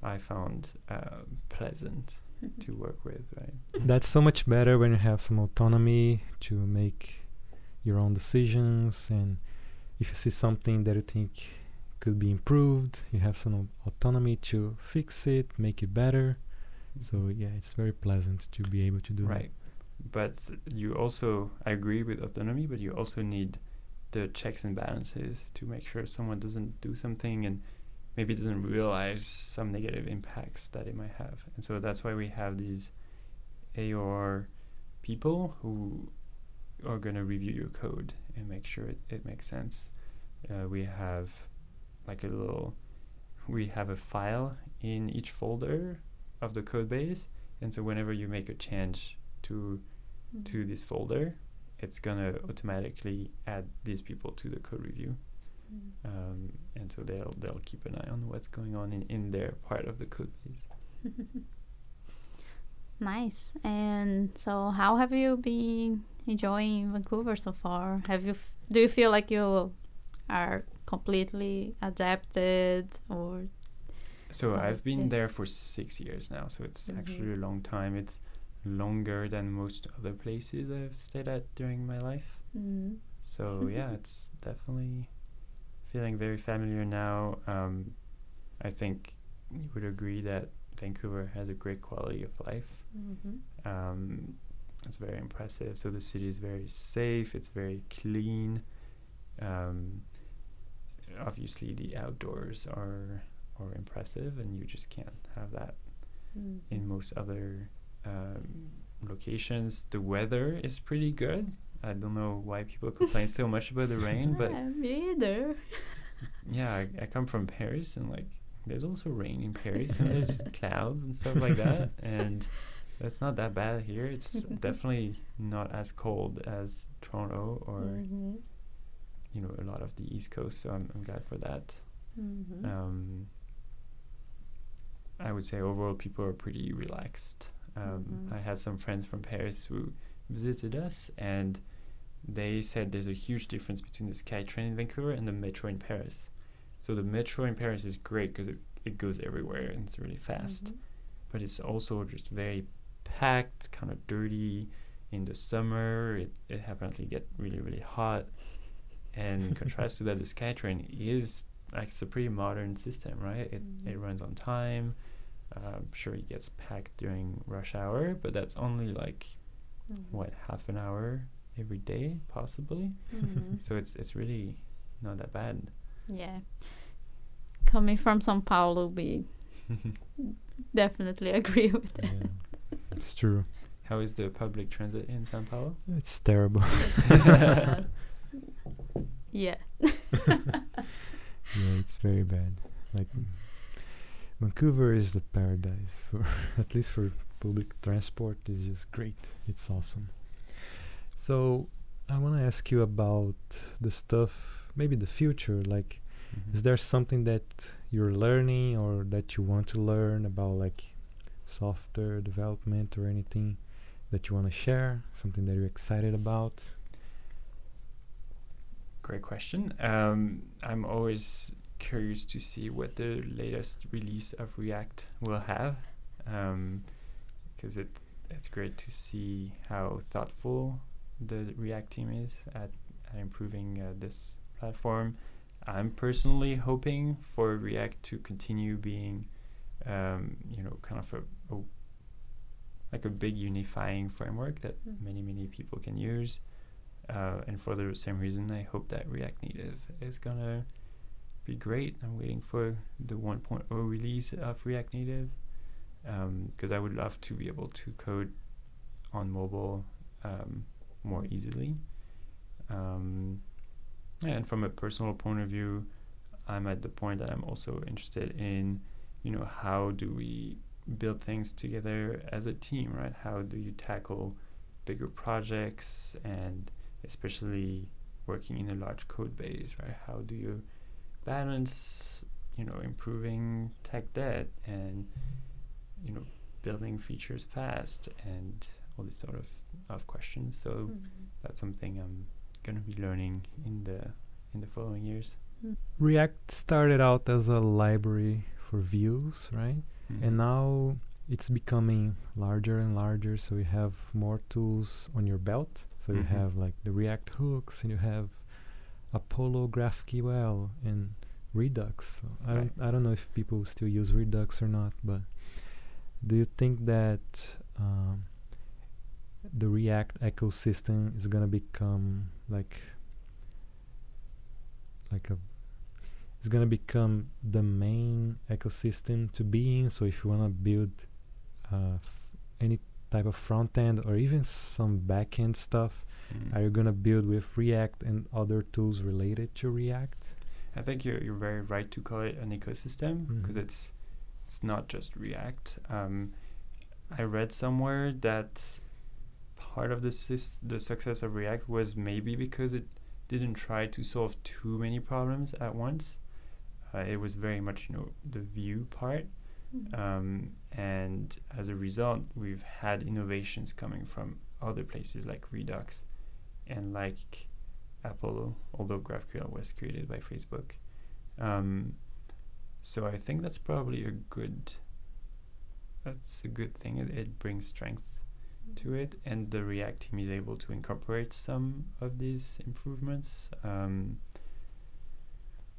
i found um, pleasant to work with right? *laughs* That's so much better when you have some autonomy to make your own decisions and if you see something that you think could be improved, you have some autonomy to fix it, make it better. So yeah, it's very pleasant to be able to do right. But you also i agree with autonomy but you also need the checks and balances to make sure someone doesn't do something and maybe doesn't realize some negative impacts that it might have. And so that's why we have these aor people who are going to review your code and make sure it, it makes sense. Uh, we have like a little we have a file in each folder of the code base. And so whenever you make a change to to this folder, it's gonna automatically add these people to the code review, Mm-hmm. Um, and so they'll they'll keep an eye on what's going on in, in their part of the code base. *laughs* nice. And so, how have you been enjoying Vancouver so far? Have you f- do you feel like you are completely adapted, or So I've been yeah. there for six years now, so it's Mhm. actually a long time. It's longer than most other places I've stayed at during my life. mm, So yeah, *laughs* it's definitely feeling very familiar now. Um, I think you would agree that Vancouver has a great quality of life. mhm. Um, it's very impressive. So the city is very safe. It's very clean. Um, obviously, the outdoors are are impressive, and you just can't have that Mm. in most other um, locations. The weather is pretty good. I don't know why people complain so much about the rain, but Yeah, *laughs* me either. yeah, I, I come from Paris, and like there's also rain in Paris, *laughs* and there's clouds and stuff like that, and that's not that bad here. It's *laughs* definitely not as cold as Toronto or Mhm. you know a lot of the East Coast. So I'm, I'm glad for that. Mhm. Um, I would say overall people are pretty relaxed. Um, Mhm. I had some friends from Paris who visited us, and they said there's a huge difference between the SkyTrain in Vancouver and the metro in Paris. So the metro in Paris is great because it, it goes everywhere and it's really fast. Mhm. But it's also just very packed, kind of dirty. In the summer, it, it apparently get really really hot. And in contrast to that, the SkyTrain is like it's a pretty modern system, right? It it Mhm. runs on time. Um, sure, it gets packed during rush hour, but that's only like Mhm. what half an hour every day, possibly. Mhm. *laughs* So it's it's really not that bad. Yeah. Coming from São Paulo, we *laughs* definitely agree with that. Yeah, it's true. How is the public transit in Sao Paulo? It's terrible. *laughs* yeah. yeah, it's very bad. Like Vancouver is the paradise for at least for public transport is just great. It's awesome. So I want to ask you about the stuff, maybe the future. Like, is there something that you're learning or that you want to learn about, like software development or anything that you want to share? Something that you're excited about? Great question. Um, I'm always curious to see what the latest release of React will have, because it it's great to see how thoughtful the React team is at, at improving uh, this platform. I'm personally hoping for React to continue being, um, you know, kind of a, a like a big unifying framework that Mm. many many people can use. Uh, and for the same reason, I hope that React Native is gonna be great. I'm waiting for the 1.0 release of React Native because I would love to be able to code on mobile um, more easily. Um, and from a personal point of view, I'm at the point that I'm also interested in, you know, how do we build things together as a team, right? How do you tackle bigger projects and especially working in a large code base, right? How do you balance, you know, improving tech debt and, you know, building features fast and all these sort of, of questions. So Mhm. that's something I'm gonna be learning in the in the following years. React started out as a library for views, right? Mhm. And now it's becoming larger and larger. So you have more tools on your belt. So you Mhm. have like the React hooks, and you have Apollo GraphQL and Redux. So I don't I don't know if people still use Redux or not, but do you think that um, the React ecosystem is gonna become like like a it's gonna become the main ecosystem to be in. So if you wanna build uh, f- any type of front end or even some back end stuff, Mhm. are you gonna build with React and other tools related to React? I think you're you're very right to call it an ecosystem because Mhm. it's it's not just React. Um, I read somewhere that part of the the success of React was maybe because it didn't try to solve too many problems at once. Uh, it was very much you know the view part, Mhm. um, and as a result, we've had innovations coming from other places like Redux and like Apollo, although GraphQL was created by Facebook. Um, so I think that's probably a good. That's a good thing. It, it brings strength to it, and the React team is able to incorporate some of these improvements. Um,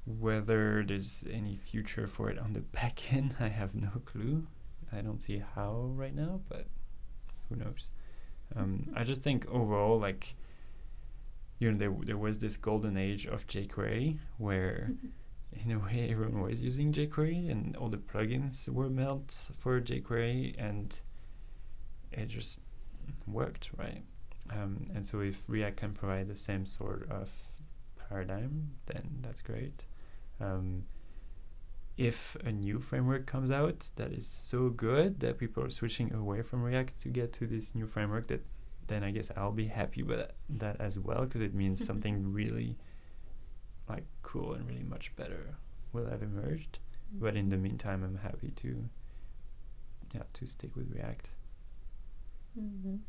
whether there's any future for it on the *laughs* back end, I have no clue. I don't see how right now, but who knows? Um, I just think overall, like, you know, there there was this golden age of jQuery where, in a way, everyone was using jQuery and all the plugins were built for jQuery, and it just worked, right? Um, and so if React can provide the same sort of paradigm, then that's great. Um, if a new framework comes out that is so good that people are switching away from React to get to this new framework, that then I guess I'll be happy with that as well because it means *laughs* something really like cool and really much better will have emerged. But in the meantime, I'm happy to yeah to stick with React. Mhm.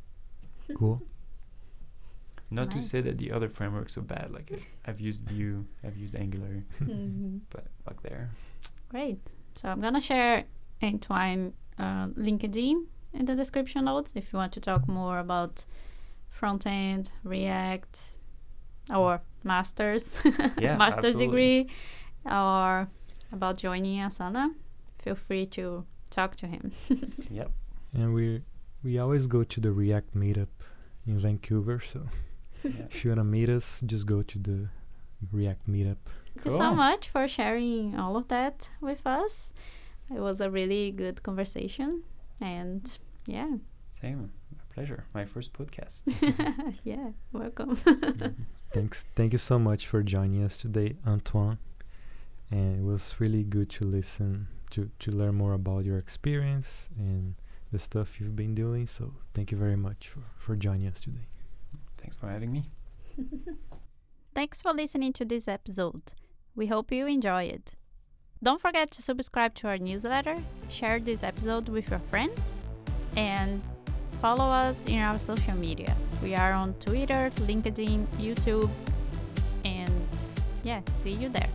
Cool. *laughs* Not to say that the other frameworks are bad. Like I- I've used Vue, I've used Angular, Mhm. *laughs* but fuck there. Great. So I'm gonna share Antoine uh, LinkedIn in the description notes if you want to talk more about front end, React, or masters, *laughs* Yeah, master's absolutely. degree, or about joining Asana. Feel free to talk to him. Yep. And we we always go to the React meetup in Vancouver. So Yeah. *laughs* if you wanna meet us, just go to the React meetup. Thank you so much for sharing all of that with us. It was a really good conversation, and yeah, Same. A pleasure. My first podcast. *laughs* yeah, welcome. *laughs* Thanks. Thank you so much for joining us today, Antoine. And it was really good to listen to to learn more about your experience and the stuff you've been doing. So thank you very much for for joining us today. Thanks for having me. *laughs* Thanks for listening to this episode. We hope you enjoy it. Don't forget to subscribe to our newsletter, share this episode with your friends, and follow us in our social media. We are on Twitter, LinkedIn, YouTube, and yeah, see you there.